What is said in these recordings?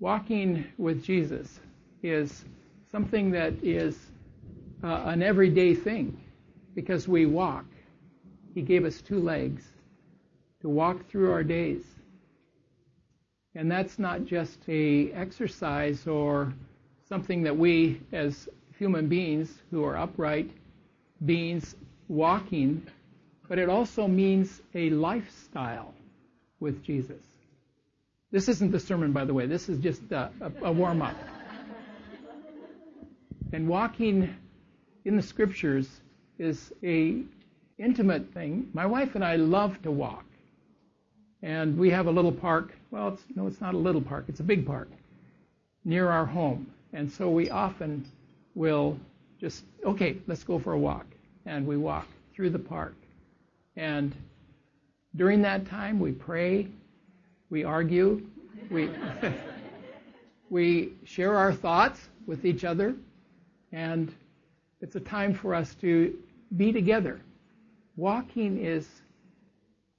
walking with Jesus is something that is uh, an everyday thing because we walk. He gave us two legs to walk through our days. And that's not just a exercise or something that we as human beings who are upright beings walking, but it also means a lifestyle with Jesus. This isn't the sermon, by the way. This is just a, a, a warm up. And walking in the scriptures is a intimate thing. My wife and I love to walk. And we have a little park. Well, it's, no, it's not a little park. It's a big park near our home. And so we often will just, okay, let's go for a walk. And we walk through the park. And during that time, we pray, we argue, we, we share our thoughts with each other, and it's a time for us to be together. Walking is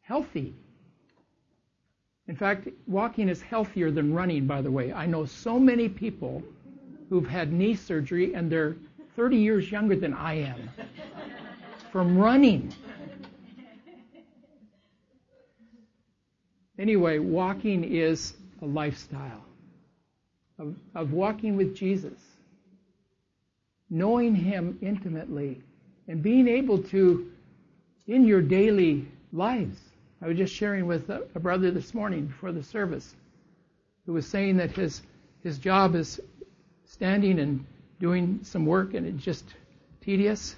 healthy. In fact, walking is healthier than running, by the way. I know so many people who've had knee surgery and they're 30 years younger than I am from running. Anyway, walking is a lifestyle of, of walking with Jesus, knowing Him intimately, and being able to, in your daily lives. I was just sharing with a, a brother this morning before the service who was saying that his, his job is standing and doing some work and it's just tedious.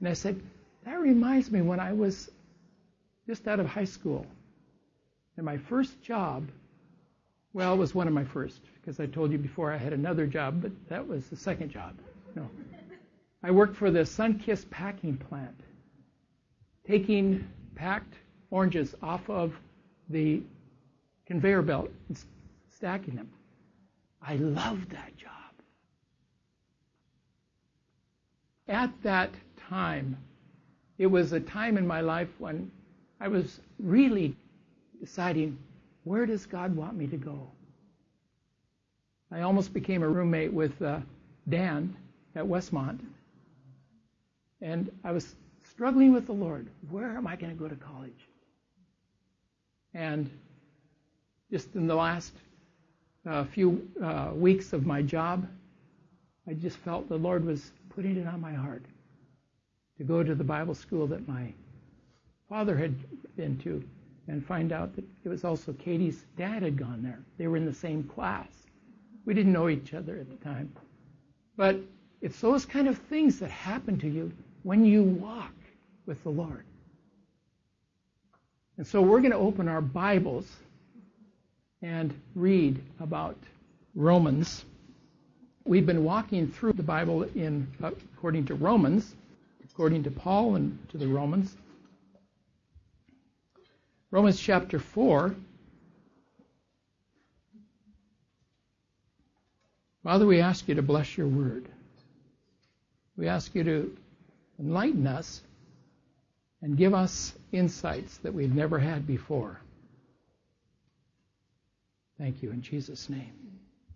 And I said, that reminds me when I was just out of high school. And my first job, well, it was one of my first, because I told you before I had another job, but that was the second job. No. I worked for the Sunkist packing plant, taking packed oranges off of the conveyor belt and stacking them. I loved that job. At that time, it was a time in my life when I was really deciding where does God want me to go? I almost became a roommate with uh, Dan at Westmont. And I was struggling with the Lord. Where am I going to go to college? And just in the last uh, few uh, weeks of my job, I just felt the Lord was putting it on my heart to go to the Bible school that my father had been to and find out that it was also Katie's dad had gone there. They were in the same class. We didn't know each other at the time. But it's those kind of things that happen to you when you walk with the Lord. And so we're going to open our Bibles and read about Romans. We've been walking through the Bible in uh, according to Romans, according to Paul and to the Romans. Romans chapter 4. Father, we ask you to bless your word. We ask you to enlighten us and give us insights that we've never had before. Thank you in Jesus' name.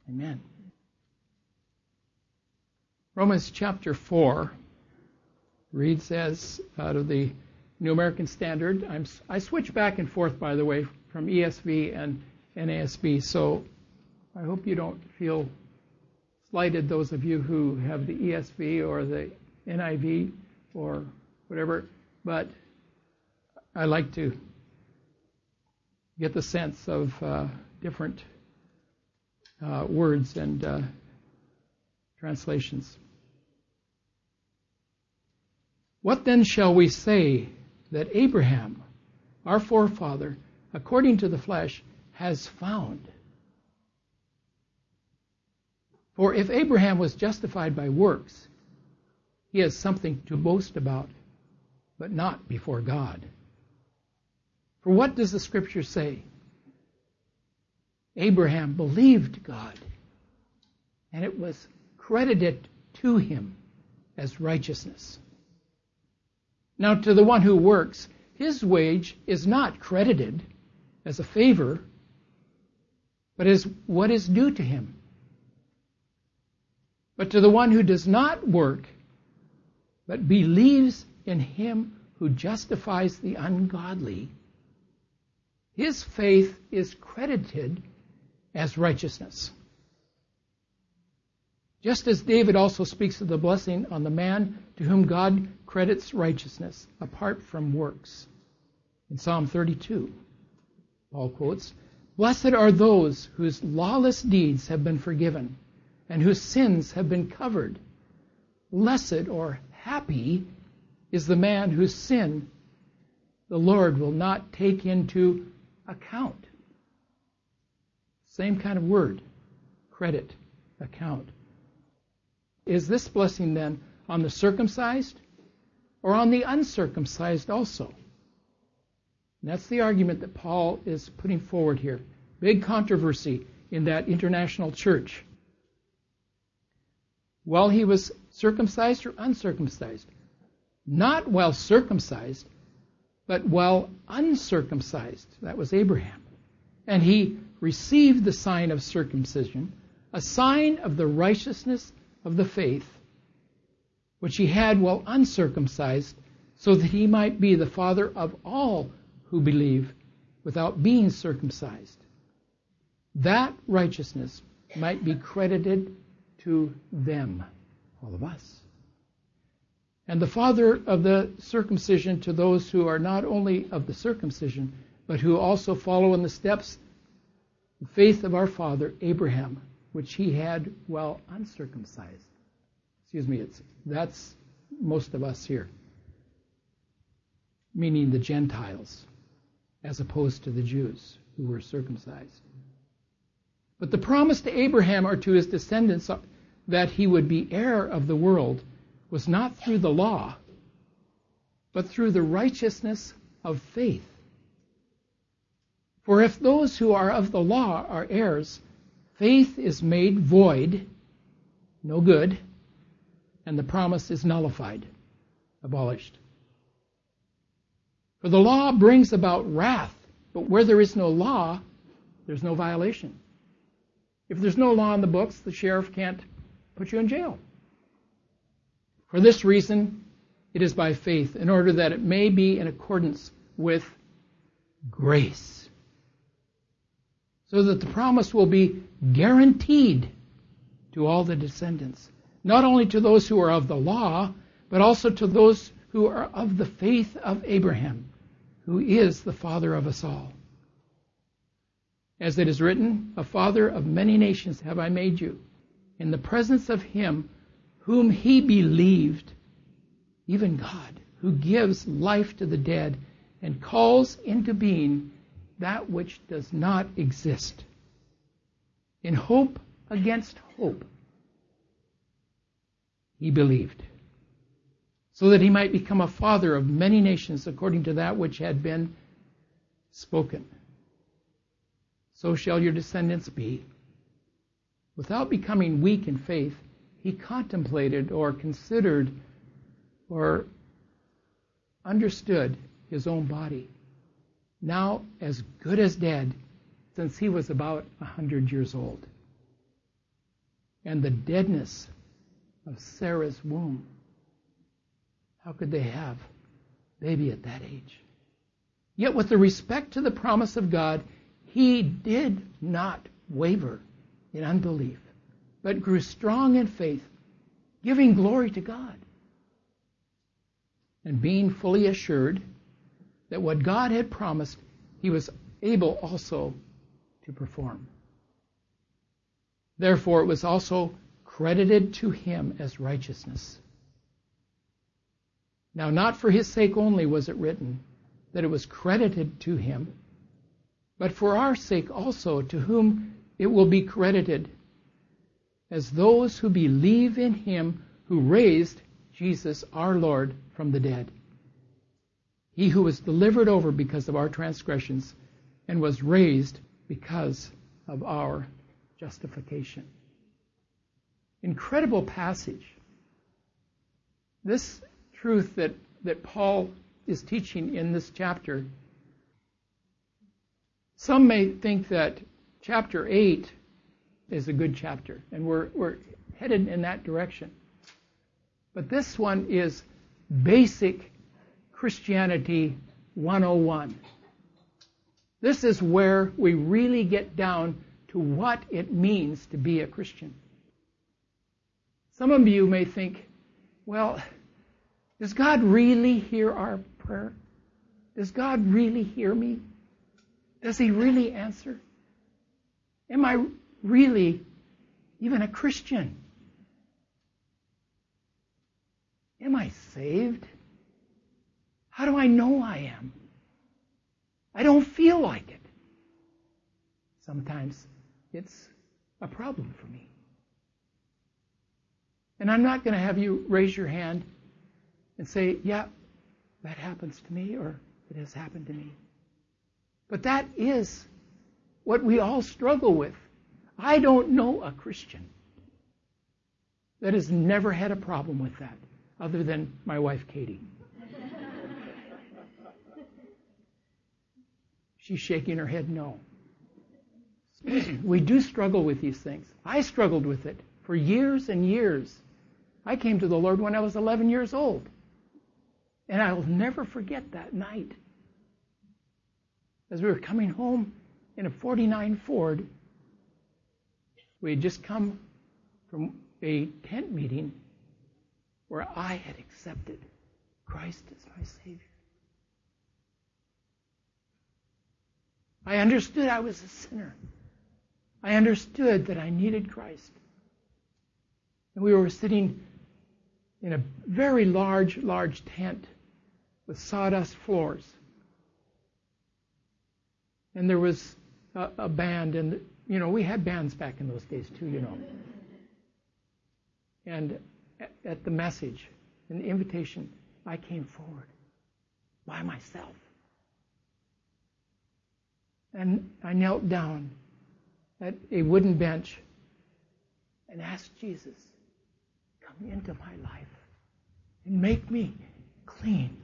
Amen. Romans chapter 4 reads as out of the New American Standard. I'm, I switch back and forth, by the way, from ESV and NASB, so I hope you don't feel slighted, those of you who have the ESV or the NIV or whatever, but I like to get the sense of uh, different uh, words and uh, translations. What then shall we say that Abraham, our forefather, according to the flesh, has found. For if Abraham was justified by works, he has something to boast about, but not before God. For what does the scripture say? Abraham believed God, and it was credited to him as righteousness. Now, to the one who works, his wage is not credited as a favor, but as what is due to him. But to the one who does not work, but believes in him who justifies the ungodly, his faith is credited as righteousness. Just as David also speaks of the blessing on the man to whom God credits righteousness apart from works. In Psalm 32, Paul quotes, Blessed are those whose lawless deeds have been forgiven and whose sins have been covered. Blessed or happy is the man whose sin the Lord will not take into account. Same kind of word, credit, account. Is this blessing then on the circumcised or on the uncircumcised also? And that's the argument that Paul is putting forward here. Big controversy in that international church. While he was circumcised or uncircumcised? Not while circumcised, but while uncircumcised. That was Abraham. And he received the sign of circumcision, a sign of the righteousness of the faith which he had while uncircumcised, so that he might be the father of all who believe without being circumcised. That righteousness might be credited to them, all of us. And the father of the circumcision to those who are not only of the circumcision, but who also follow in the steps, the faith of our father Abraham, which he had while uncircumcised. Excuse me, it's that's most of us here, meaning the Gentiles, as opposed to the Jews who were circumcised. But the promise to Abraham or to his descendants that he would be heir of the world was not through the law, but through the righteousness of faith. For if those who are of the law are heirs, faith is made void, no good, and the promise is nullified, abolished. For the law brings about wrath, but where there is no law, there's no violation. If there's no law in the books, the sheriff can't put you in jail. For this reason, it is by faith, in order that it may be in accordance with grace so that the promise will be guaranteed to all the descendants, not only to those who are of the law, but also to those who are of the faith of Abraham, who is the father of us all. As it is written, A father of many nations have I made you, in the presence of him whom he believed, even God, who gives life to the dead and calls into being that which does not exist. In hope against hope, he believed, so that he might become a father of many nations according to that which had been spoken. So shall your descendants be. Without becoming weak in faith, he contemplated or considered or understood his own body now as good as dead since he was about a hundred years old. And the deadness of Sarah's womb. How could they have baby at that age? Yet with the respect to the promise of God, he did not waver in unbelief, but grew strong in faith, giving glory to God. And being fully assured that what God had promised, he was able also to perform. Therefore, it was also credited to him as righteousness. Now, not for his sake only was it written that it was credited to him, but for our sake also, to whom it will be credited as those who believe in him who raised Jesus our Lord from the dead. He who was delivered over because of our transgressions and was raised because of our justification. Incredible passage. This truth that, that Paul is teaching in this chapter, some may think that chapter 8 is a good chapter, and we're, we're headed in that direction. But this one is basic Christianity 101. This is where we really get down to what it means to be a Christian. Some of you may think, well, does God really hear our prayer? Does God really hear me? Does He really answer? Am I really even a Christian? Am I saved? How do I know I am? I don't feel like it. Sometimes it's a problem for me. And I'm not going to have you raise your hand and say, yeah, that happens to me or it has happened to me. But that is what we all struggle with. I don't know a Christian that has never had a problem with that, other than my wife, Katie. She's shaking her head no. we do struggle with these things. I struggled with it for years and years. I came to the Lord when I was 11 years old. And I will never forget that night. As we were coming home in a 49 Ford, we had just come from a tent meeting where I had accepted Christ as my Savior. I understood I was a sinner. I understood that I needed Christ. And we were sitting in a very large, large tent with sawdust floors. And there was a, a band, and you know, we had bands back in those days too, you know. And at, the message, and the invitation, I came forward by myself. And I knelt down at a wooden bench and asked Jesus, come into my life and make me clean.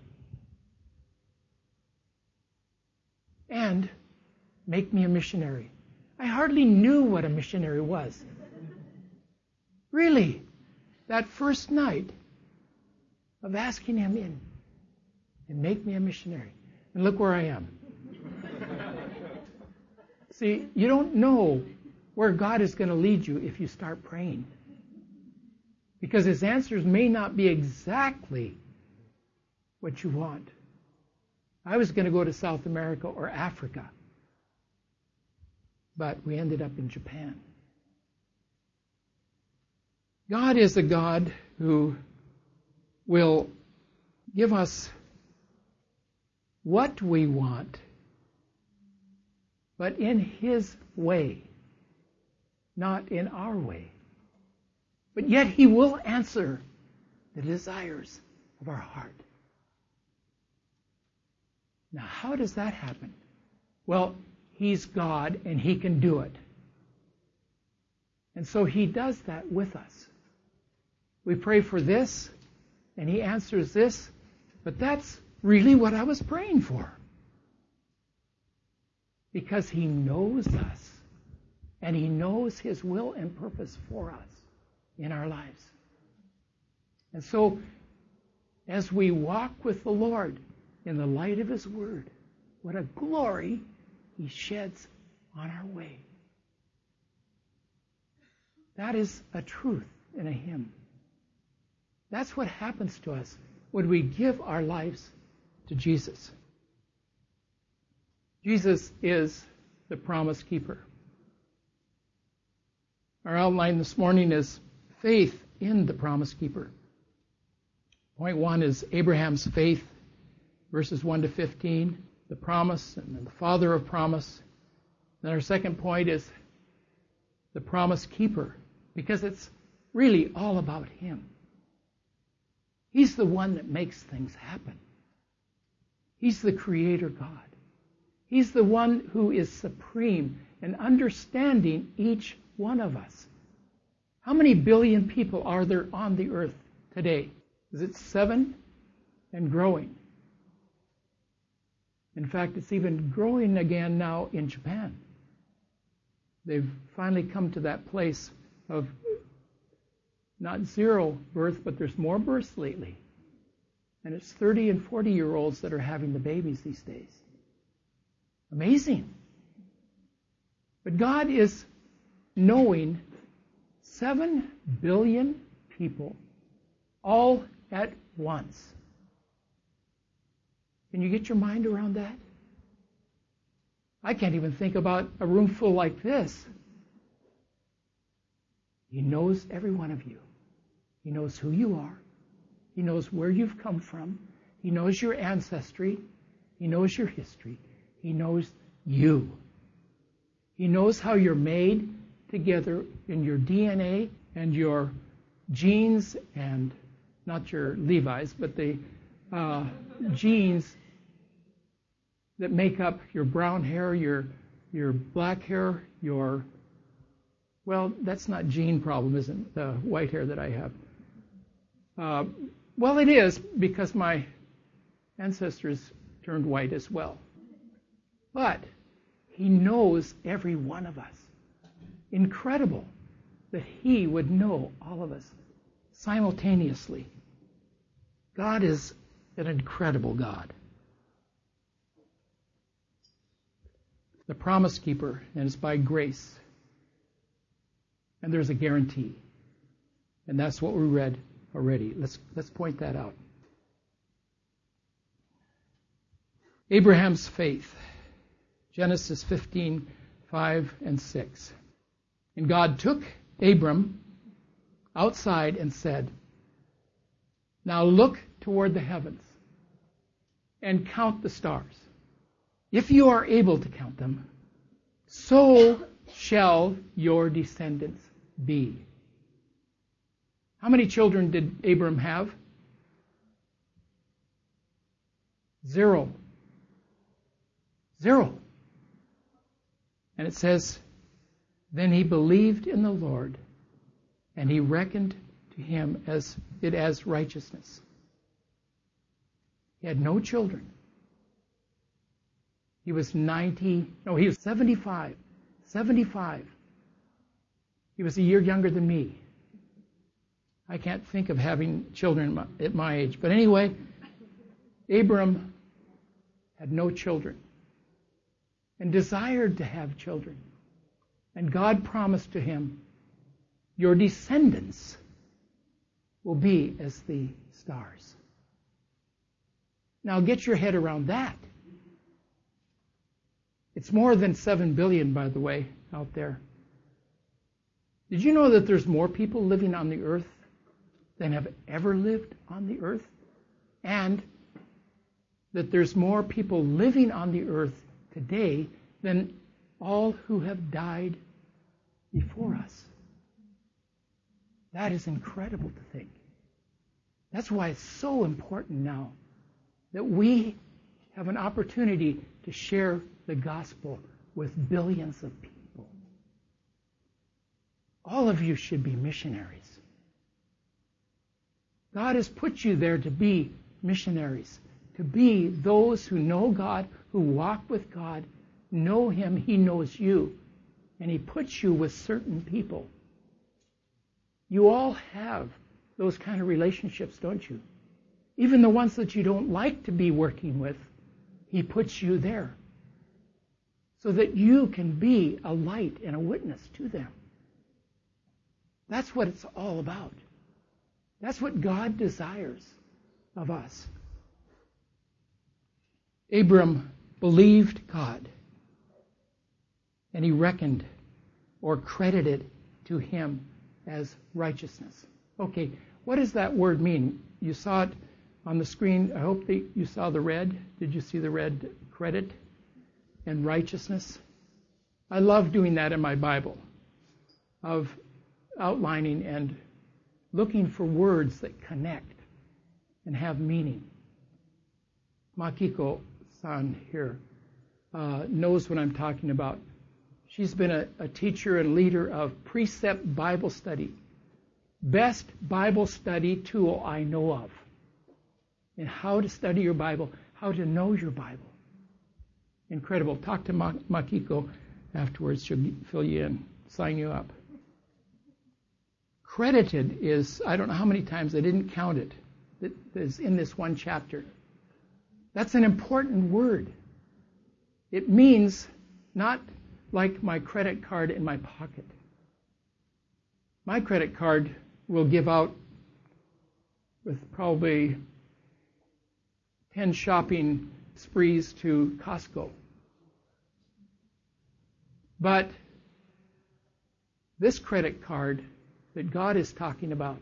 And make me a missionary. I hardly knew what a missionary was. Really, that first night of asking him in and make me a missionary. And look where I am. See, you don't know where God is going to lead you if you start praying. Because his answers may not be exactly what you want. I was going to go to South America or Africa, but we ended up in Japan. God is a God who will give us what we want, but in His way, not in our way. But yet He will answer the desires of our heart. Now, how does that happen? Well, He's God and He can do it. And so He does that with us. We pray for this, and He answers this, but that's really what I was praying for. Because He knows us, and He knows His will and purpose for us in our lives. And so, as we walk with the Lord in the light of His Word, what a glory He sheds on our way. That is a truth in a hymn. That's what happens to us when we give our lives to Jesus. Jesus is the promise keeper. Our outline this morning is faith in the promise keeper. Point one is Abraham's faith, verses 1 to 15, the promise and the father of promise. Then our second point is the promise keeper, because it's really all about him. He's the one that makes things happen. He's the creator God. He's the one who is supreme in understanding each one of us. How many billion people are there on the earth today? Is it seven and growing? In fact, it's even growing again now in Japan. they've finally come to that place of not zero birth, but there's more births lately. And it's 30 and 40 year olds that are having the babies these days. Amazing. But God is knowing 7 billion people all at once. Can you get your mind around that? I can't even think about a room full like this. He knows every one of you. He knows who you are. He knows where you've come from. He knows your ancestry. He knows your history. He knows you. He knows how you're made together in your DNA and your genes and not your Levi's, but the uh, genes that make up your brown hair, your your black hair, your well, that's not gene problem, isn't the white hair that I have? Uh, well, it is because my ancestors turned white as well. But he knows every one of us. Incredible that he would know all of us simultaneously. God is an incredible God. The promise keeper, and it's by grace. And there's a guarantee. And that's what we read already. Let's, let's point that out. Abraham's faith. Genesis 15, 5 and 6. And God took Abram outside and said, Now look toward the heavens and count the stars. If you are able to count them, so shall your descendants be. How many children did Abram have? Zero. Zero. And it says, Then he believed in the Lord, and he reckoned to him as it as righteousness. He had no children. He was 90, no, he was 75. 75. He was a year younger than me. I can't think of having children at my age. But anyway, Abram had no children and desired to have children. And God promised to him, Your descendants will be as the stars. Now get your head around that. It's more than 7 billion, by the way, out there. Did you know that there's more people living on the earth than have ever lived on the earth? And that there's more people living on the earth today than all who have died before us. That is incredible to think. That's why it's so important now that we have an opportunity to share the gospel with billions of people. All of you should be missionaries. God has put you there to be missionaries, to be those who know God, who walk with God, know Him, He knows you, and He puts you with certain people. You all have those kind of relationships, don't you? Even the ones that you don't like to be working with, He puts you there so that you can be a light and a witness to them. That's what it's all about. That's what God desires of us. Abram believed God and he reckoned or credited to him as righteousness. Okay, what does that word mean? You saw it on the screen. I hope that you saw the red. Did you see the red credit? and righteousness. I love doing that in my Bible, of outlining and looking for words that connect and have meaning. Makiko san here uh, knows what I'm talking about. She's been a, a teacher and leader of Precept Bible Study. Best Bible study tool I know of. In how to study your Bible, how to know your Bible incredible. Talk to Makiko. afterwards. She'll fill you in, sign you up. Credited is, I don't know how many times, I didn't count it, that is in this one chapter. That's an important word. It means not like my credit card in my pocket. My credit card will give out with probably 10 shopping sprees to Costco. But this credit card that God is talking about,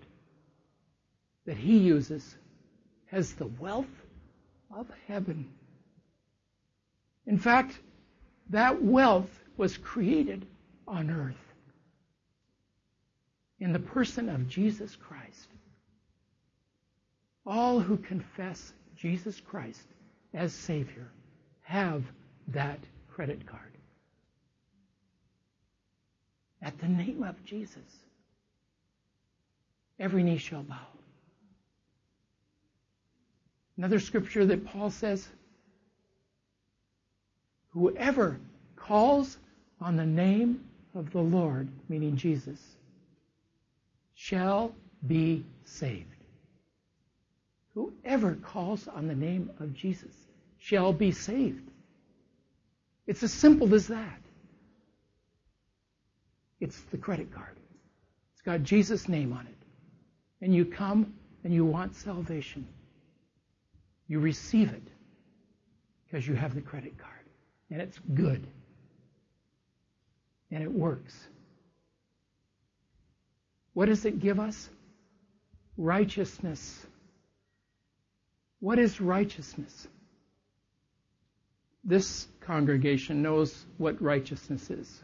that He uses, has the wealth of heaven. In fact, that wealth was created on earth in the person of Jesus Christ. All who confess Jesus Christ as Savior have that credit card. At the name of Jesus, every knee shall bow. Another scripture that Paul says Whoever calls on the name of the Lord, meaning Jesus, shall be saved. Whoever calls on the name of Jesus shall be saved. It's as simple as that. It's the credit card. It's got Jesus' name on it. And you come and you want salvation. You receive it because you have the credit card and it's good. And it works. What does it give us? Righteousness. What is righteousness? This congregation knows what righteousness is.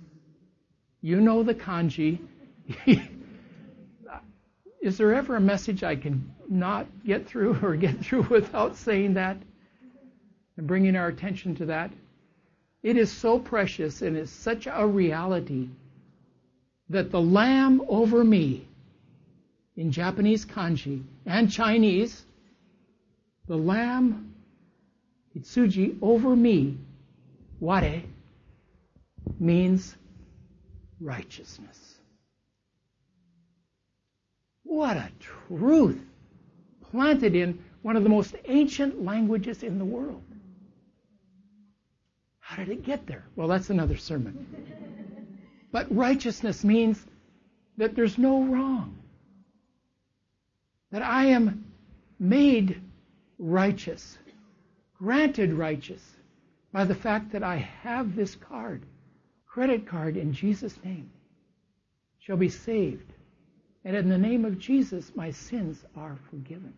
You know the kanji. is there ever a message I can not get through or get through without saying that and bringing our attention to that? It is so precious and is such a reality that the lamb over me in Japanese kanji and Chinese, the lamb Hitsuji over me, ware, means righteousness. What a truth planted in one of the most ancient languages in the world. How did it get there? Well, that's another sermon. But righteousness means that there's no wrong. That I am made righteous, granted righteous by the fact that I have this card, credit card in Jesus' name, shall be saved. And in the name of Jesus, my sins are forgiven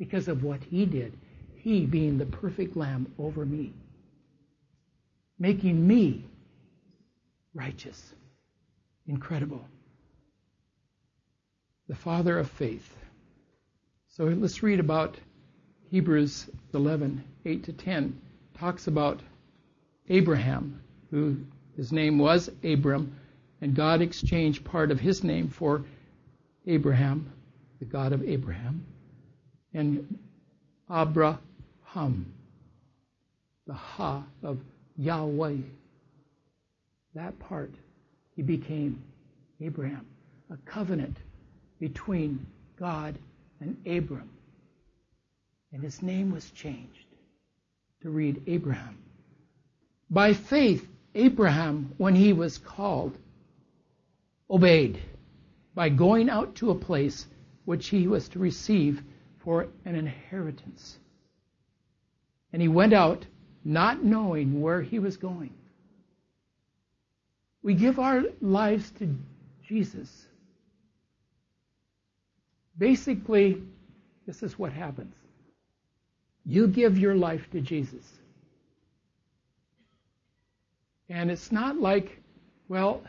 because of what he did, he being the perfect lamb over me making me righteous. Incredible. The father of faith. So let's read about Hebrews 11, 8 to 10. Talks about Abraham, who his name was Abram, and God exchanged part of his name for Abraham, the God of Abraham, and Abraham, the Ha of Yahweh. That part, he became Abraham, a covenant between God and Abram. And his name was changed to read Abraham. By faith, Abraham, when he was called, obeyed by going out to a place which he was to receive for an inheritance. And he went out not knowing where he was going. We give our lives to Jesus. Basically, this is what happens. You give your life to Jesus. And it's not like, well,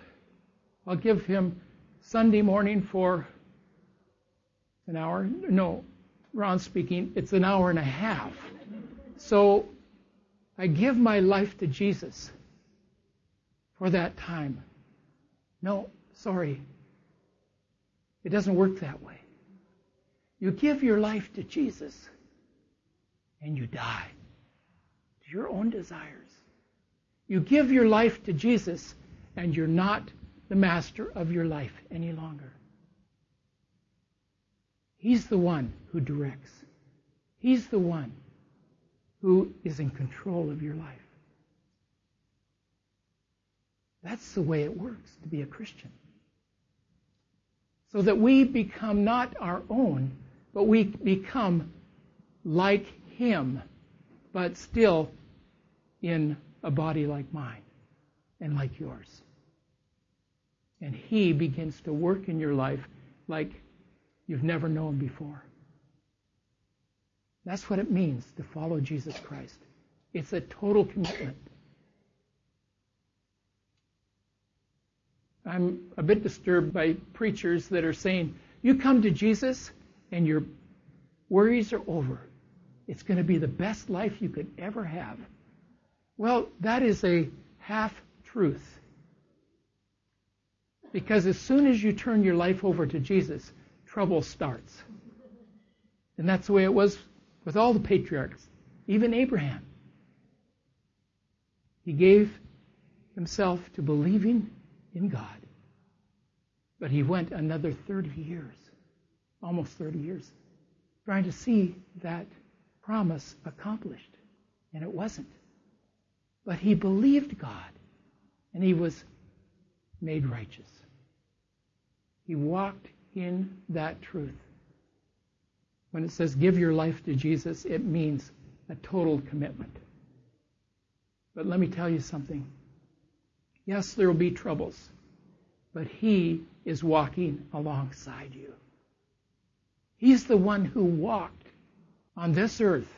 I'll give him Sunday morning for an hour. No, Ron speaking, it's an hour and a half. So I give my life to Jesus for that time. No, sorry. It doesn't work that way. You give your life to Jesus and you die to your own desires. You give your life to Jesus, and you're not the master of your life any longer. He's the one who directs. He's the one who is in control of your life. That's the way it works to be a Christian. So that we become not our own, but we become like Him, but still in a body like mine and like yours. And He begins to work in your life like you've never known before. That's what it means to follow Jesus Christ. It's a total commitment. I'm a bit disturbed by preachers that are saying, you come to Jesus and your worries are over. It's going to be the best life you could ever have. Well, that is a half truth. Because as soon as you turn your life over to Jesus, trouble starts. And that's the way it was with all the patriarchs, even Abraham. He gave himself to believing in God. But he went another 30 years, almost 30 years, trying to see that promise accomplished. And it wasn't. But he believed God, and he was made righteous. He walked in that truth. When it says give your life to Jesus, it means a total commitment. But let me tell you something. Yes, there will be troubles, but He is walking alongside you. He's the one who walked on this earth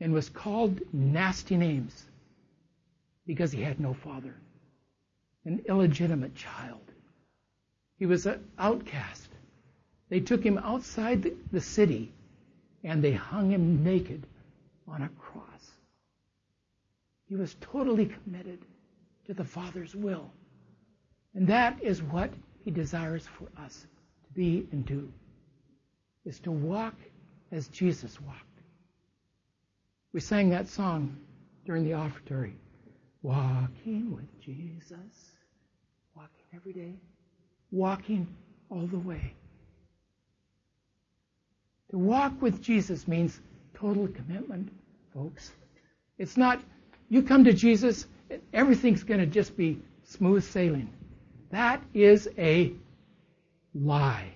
and was called nasty names because he had no father, an illegitimate child. He was an outcast. They took him outside the city and they hung him naked on a cross. He was totally committed to the Father's will. And that is what he desires for us to be and do, is to walk as Jesus walked. We sang that song during the offertory. Walking with Jesus. Walking every day. Walking all the way. To walk with Jesus means total commitment, folks. It's not, you come to Jesus, everything's going to just be smooth sailing. That is a lie.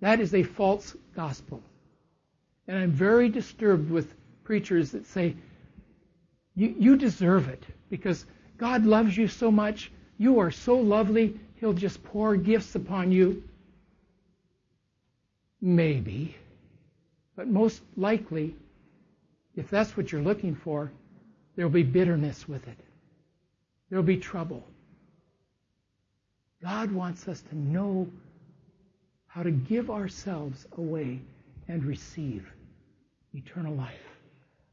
That is a false gospel. And I'm very disturbed with preachers that say, you, you deserve it because God loves you so much. You are so lovely. He'll just pour gifts upon you. Maybe. But most likely, if that's what you're looking for, there'll be bitterness with it. There'll be trouble. God wants us to know how to give ourselves away and receive eternal life,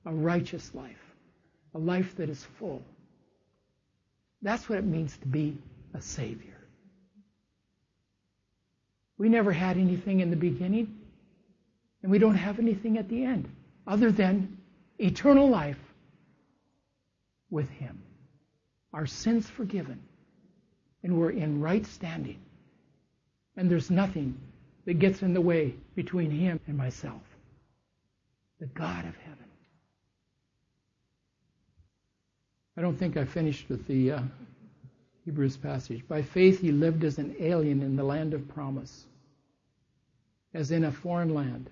a righteous life, a life that is full. That's what it means to be a Savior. We never had anything in the beginning, and we don't have anything at the end other than eternal life with Him. Our sins forgiven and we're in right standing. And there's nothing that gets in the way between him and myself. The God of heaven. I don't think I finished with the uh, Hebrews passage. By faith, he lived as an alien in the land of promise, as in a foreign land,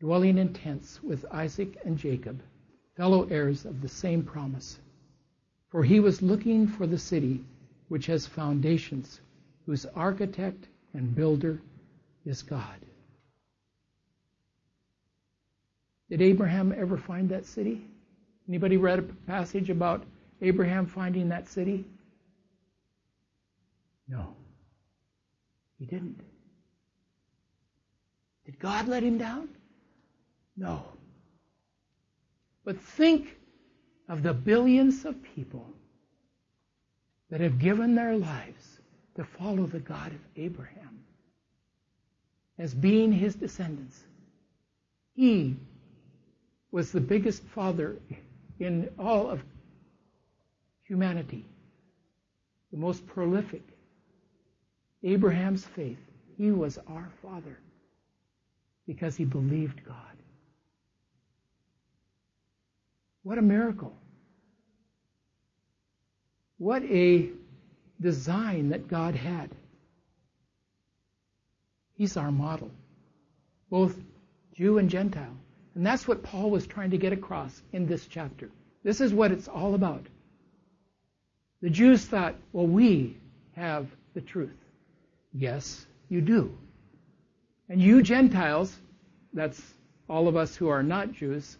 dwelling in tents with Isaac and Jacob, fellow heirs of the same promise. For he was looking for the city which has foundations, whose architect and builder is God. Did Abraham ever find that city? Anybody read a passage about Abraham finding that city? No. He didn't. Did God let him down? No. But think of the billions of people that have given their lives to follow the God of Abraham as being his descendants. He was the biggest father in all of humanity, the most prolific, Abraham's faith, he was our father because he believed God. What a miracle. What a design that God had. He's our model, both Jew and Gentile. And that's what Paul was trying to get across in this chapter. This is what it's all about. The Jews thought, well, we have the truth. Yes, you do. And you Gentiles, that's all of us who are not Jews,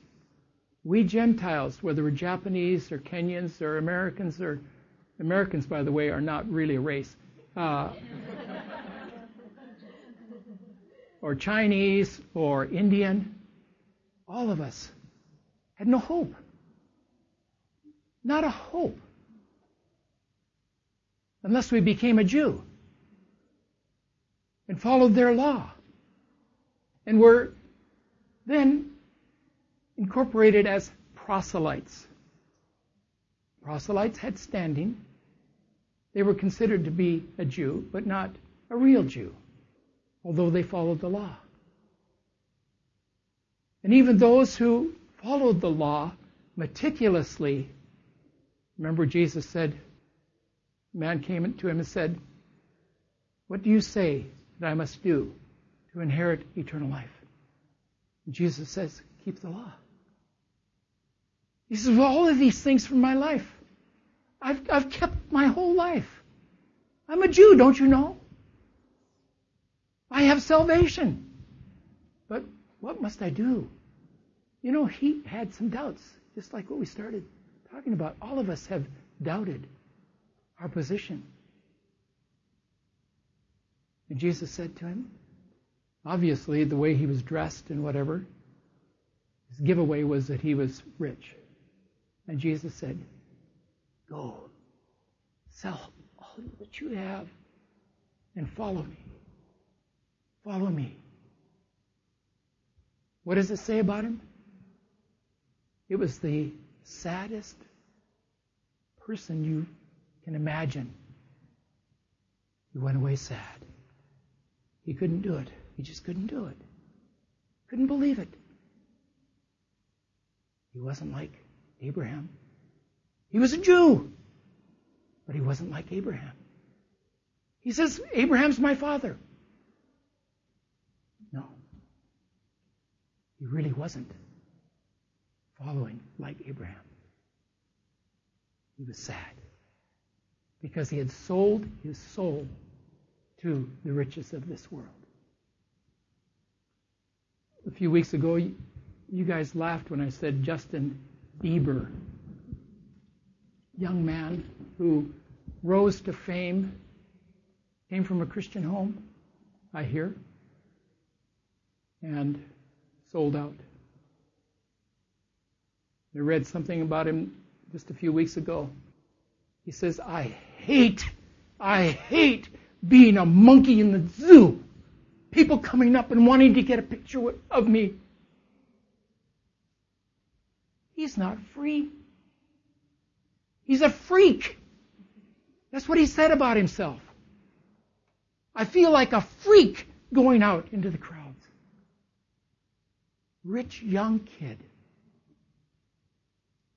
we Gentiles, whether we're Japanese or Kenyans or Americans or Americans, by the way, are not really a race, uh, or Chinese or Indian, all of us had no hope. Not a hope. Unless we became a Jew and followed their law and were then incorporated as proselytes. Proselytes had standing. They were considered to be a Jew, but not a real Jew, although they followed the law. And even those who followed the law meticulously, remember Jesus said, man came to him and said, What do you say that I must do to inherit eternal life? And Jesus says, Keep the law. He says, well, all of these things from my life. I've, I've kept my whole life. I'm a Jew, don't you know? I have salvation. But what must I do? You know, he had some doubts, just like what we started talking about. All of us have doubted our position. And Jesus said to him, obviously, the way he was dressed and whatever, his giveaway was that he was rich. And Jesus said, Go, sell all that you have and follow me. Follow me. What does it say about him? It was the saddest person you can imagine. He went away sad. He couldn't do it. He just couldn't do it. Couldn't believe it. He wasn't like Abraham. He was a Jew, but he wasn't like Abraham. He says, Abraham's my father. No. He really wasn't following like Abraham. He was sad because he had sold his soul to the riches of this world. A few weeks ago, you guys laughed when I said Justin Bieber, young man who rose to fame, came from a Christian home, I hear, and sold out. I read something about him just a few weeks ago. He says, I hate, I hate being a monkey in the zoo. People coming up and wanting to get a picture of me. He's not free. He's a freak. That's what he said about himself. I feel like a freak going out into the crowds. Rich young kid.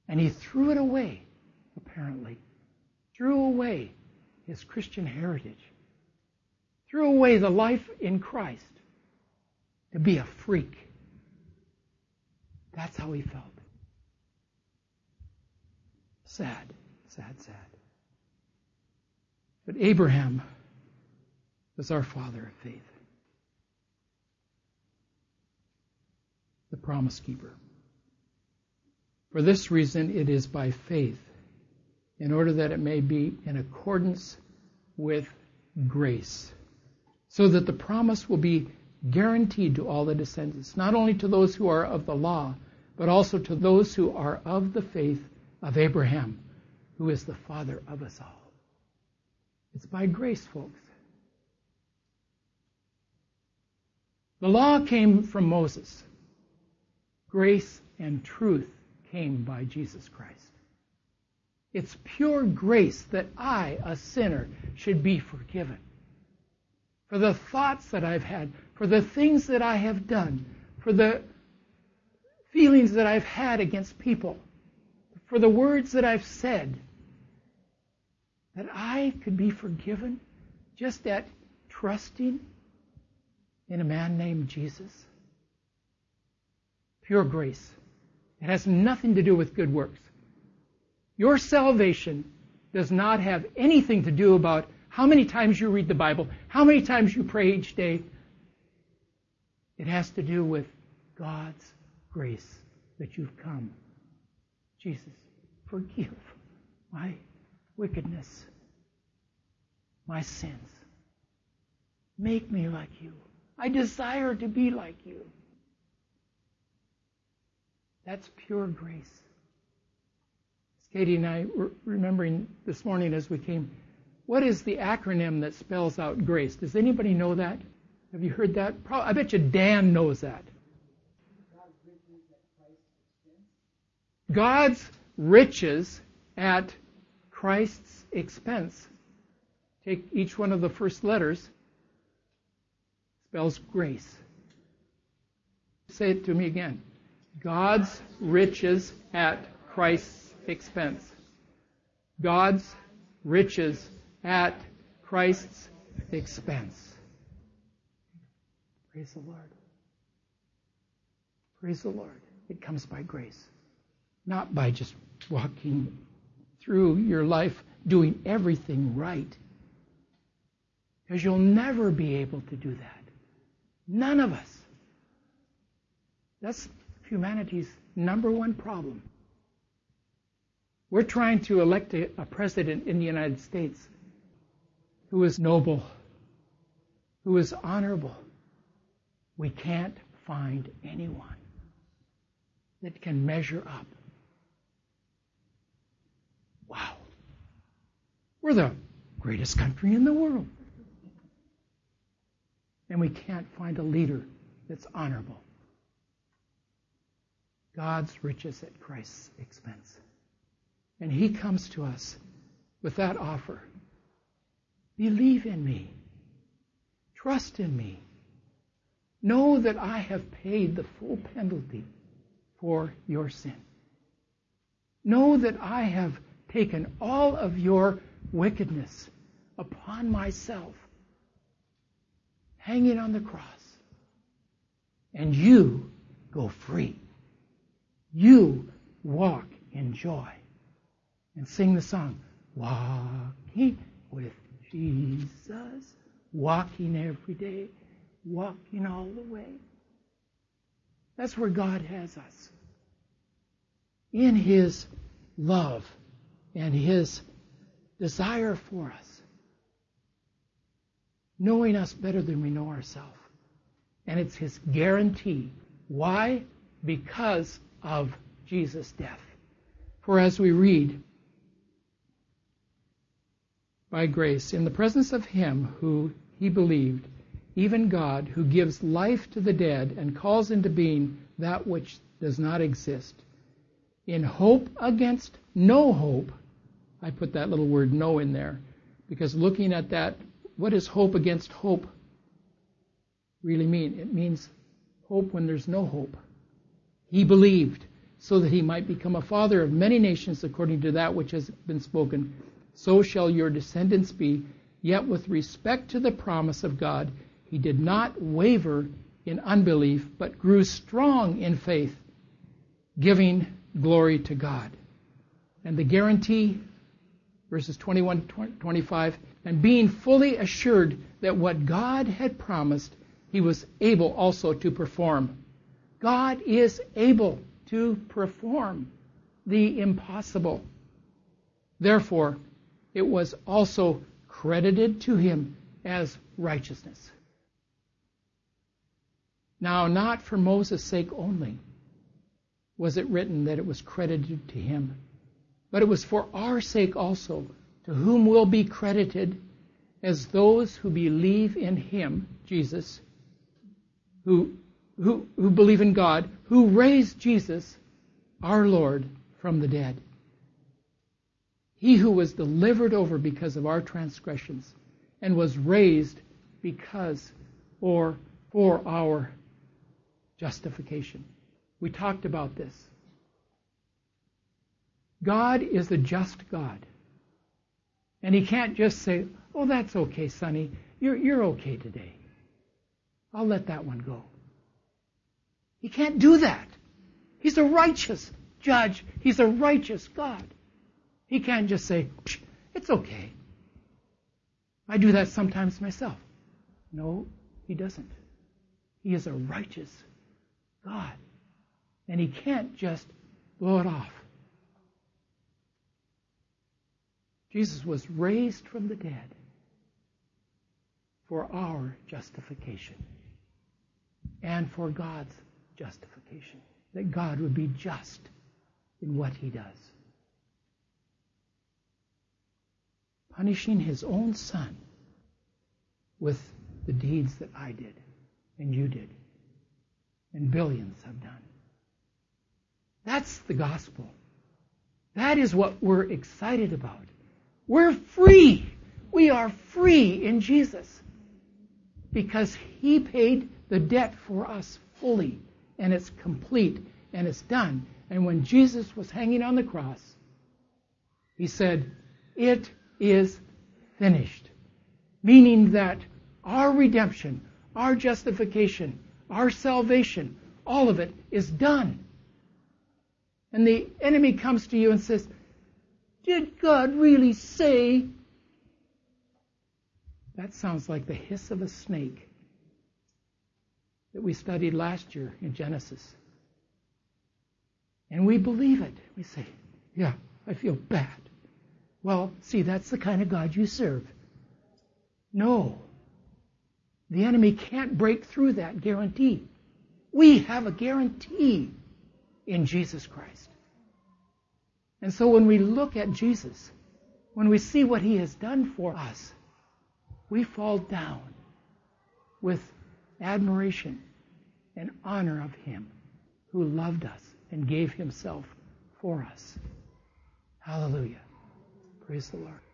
And he threw it away, apparently. Threw away his Christian heritage. Threw away the life in Christ to be a freak. That's how he felt. Sad, sad, sad. But Abraham was our father of faith, the promise keeper. For this reason, it is by faith, in order that it may be in accordance with grace, so that the promise will be guaranteed to all the descendants, not only to those who are of the law, but also to those who are of the faith of Abraham, who is the father of us all. It's by grace, folks. The law came from Moses. Grace and truth came by Jesus Christ. It's pure grace that I, a sinner, should be forgiven. For the thoughts that I've had, for the things that I have done, for the feelings that I've had against people, for the words that I've said, that I could be forgiven just at trusting in a man named Jesus. Pure grace. It has nothing to do with good works. Your salvation does not have anything to do about how many times you read the Bible, how many times you pray each day. It has to do with God's grace that you've come. Jesus, forgive my wickedness, my sins. Make me like you. I desire to be like you. That's pure grace. Katie and I were remembering this morning as we came, what is the acronym that spells out grace? Does anybody know that? Have you heard that? I bet you Dan knows that. God's riches at Christ's expense. Take each one of the first letters, spells grace. Say it to me again. God's riches at Christ's expense. God's riches at Christ's expense. Praise the Lord. Praise the Lord. It comes by grace, not by just walking through your life doing everything right. Because you'll never be able to do that. None of us. That's humanity's number one problem. We're trying to elect a, a, president in the United States who is noble, who is honorable. We can't find anyone that can measure up. Wow. We're the greatest country in the world. And we can't find a leader that's honorable. God's riches at Christ's expense. And He comes to us with that offer. Believe in me. Trust in me. Know that I have paid the full penalty for your sin. Know that I have taken all of your wickedness upon myself, hanging on the cross. And you go free. You walk in joy. And sing the song, Walking with Jesus, walking every day, walking all the way. That's where God has us. In His love and His desire for us. Knowing us better than we know ourselves. And it's His guarantee. Why? Because of Jesus' death. For as we read, by grace, in the presence of Him who he believed, even God, who gives life to the dead and calls into being that which does not exist, in hope against no hope, I put that little word no in there, because looking at that, what does hope against hope really mean? It means hope when there's no hope. He believed so that he might become a father of many nations according to that which has been spoken. So shall your descendants be. Yet with respect to the promise of God, he did not waver in unbelief, but grew strong in faith, giving glory to God. And the guarantee, verses 21 to 25, and being fully assured that what God had promised, he was able also to perform. God is able to perform the impossible. Therefore, it was also credited to him as righteousness. Now, not for Moses' sake only was it written that it was credited to him, but it was for our sake also, to whom will be credited as those who believe in him, Jesus, who who, who believe in God, who raised Jesus, our Lord, from the dead. He who was delivered over because of our transgressions and was raised because or for our justification. We talked about this. God is a just God. And He can't just say, Oh, that's okay, Sonny. You're, you're okay today. I'll let that one go. He can't do that. He's a righteous judge. He's a righteous God. He can't just say, It's okay. I do that sometimes myself. No, He doesn't. He is a righteous God. And He can't just blow it off. Jesus was raised from the dead for our justification and for God's justification. That God would be just in what he does. Punishing his own son with the deeds that I did and you did and billions have done. That's the gospel. That is what we're excited about. We're free. We are free in Jesus because He paid the debt for us fully and it's complete and it's done. And when Jesus was hanging on the cross, He said, It is finished. Meaning that our redemption, our justification, our salvation, all of it is done. And the enemy comes to you and says, did God really say? That sounds like the hiss of a snake that we studied last year in Genesis. And we believe it. We say, Yeah, I feel bad. Well, see, that's the kind of God you serve. No. The enemy can't break through that guarantee. We have a guarantee in Jesus Christ. And so when we look at Jesus, when we see what he has done for us, we fall down with admiration and honor of him who loved us and gave himself for us. Hallelujah. Praise the Lord.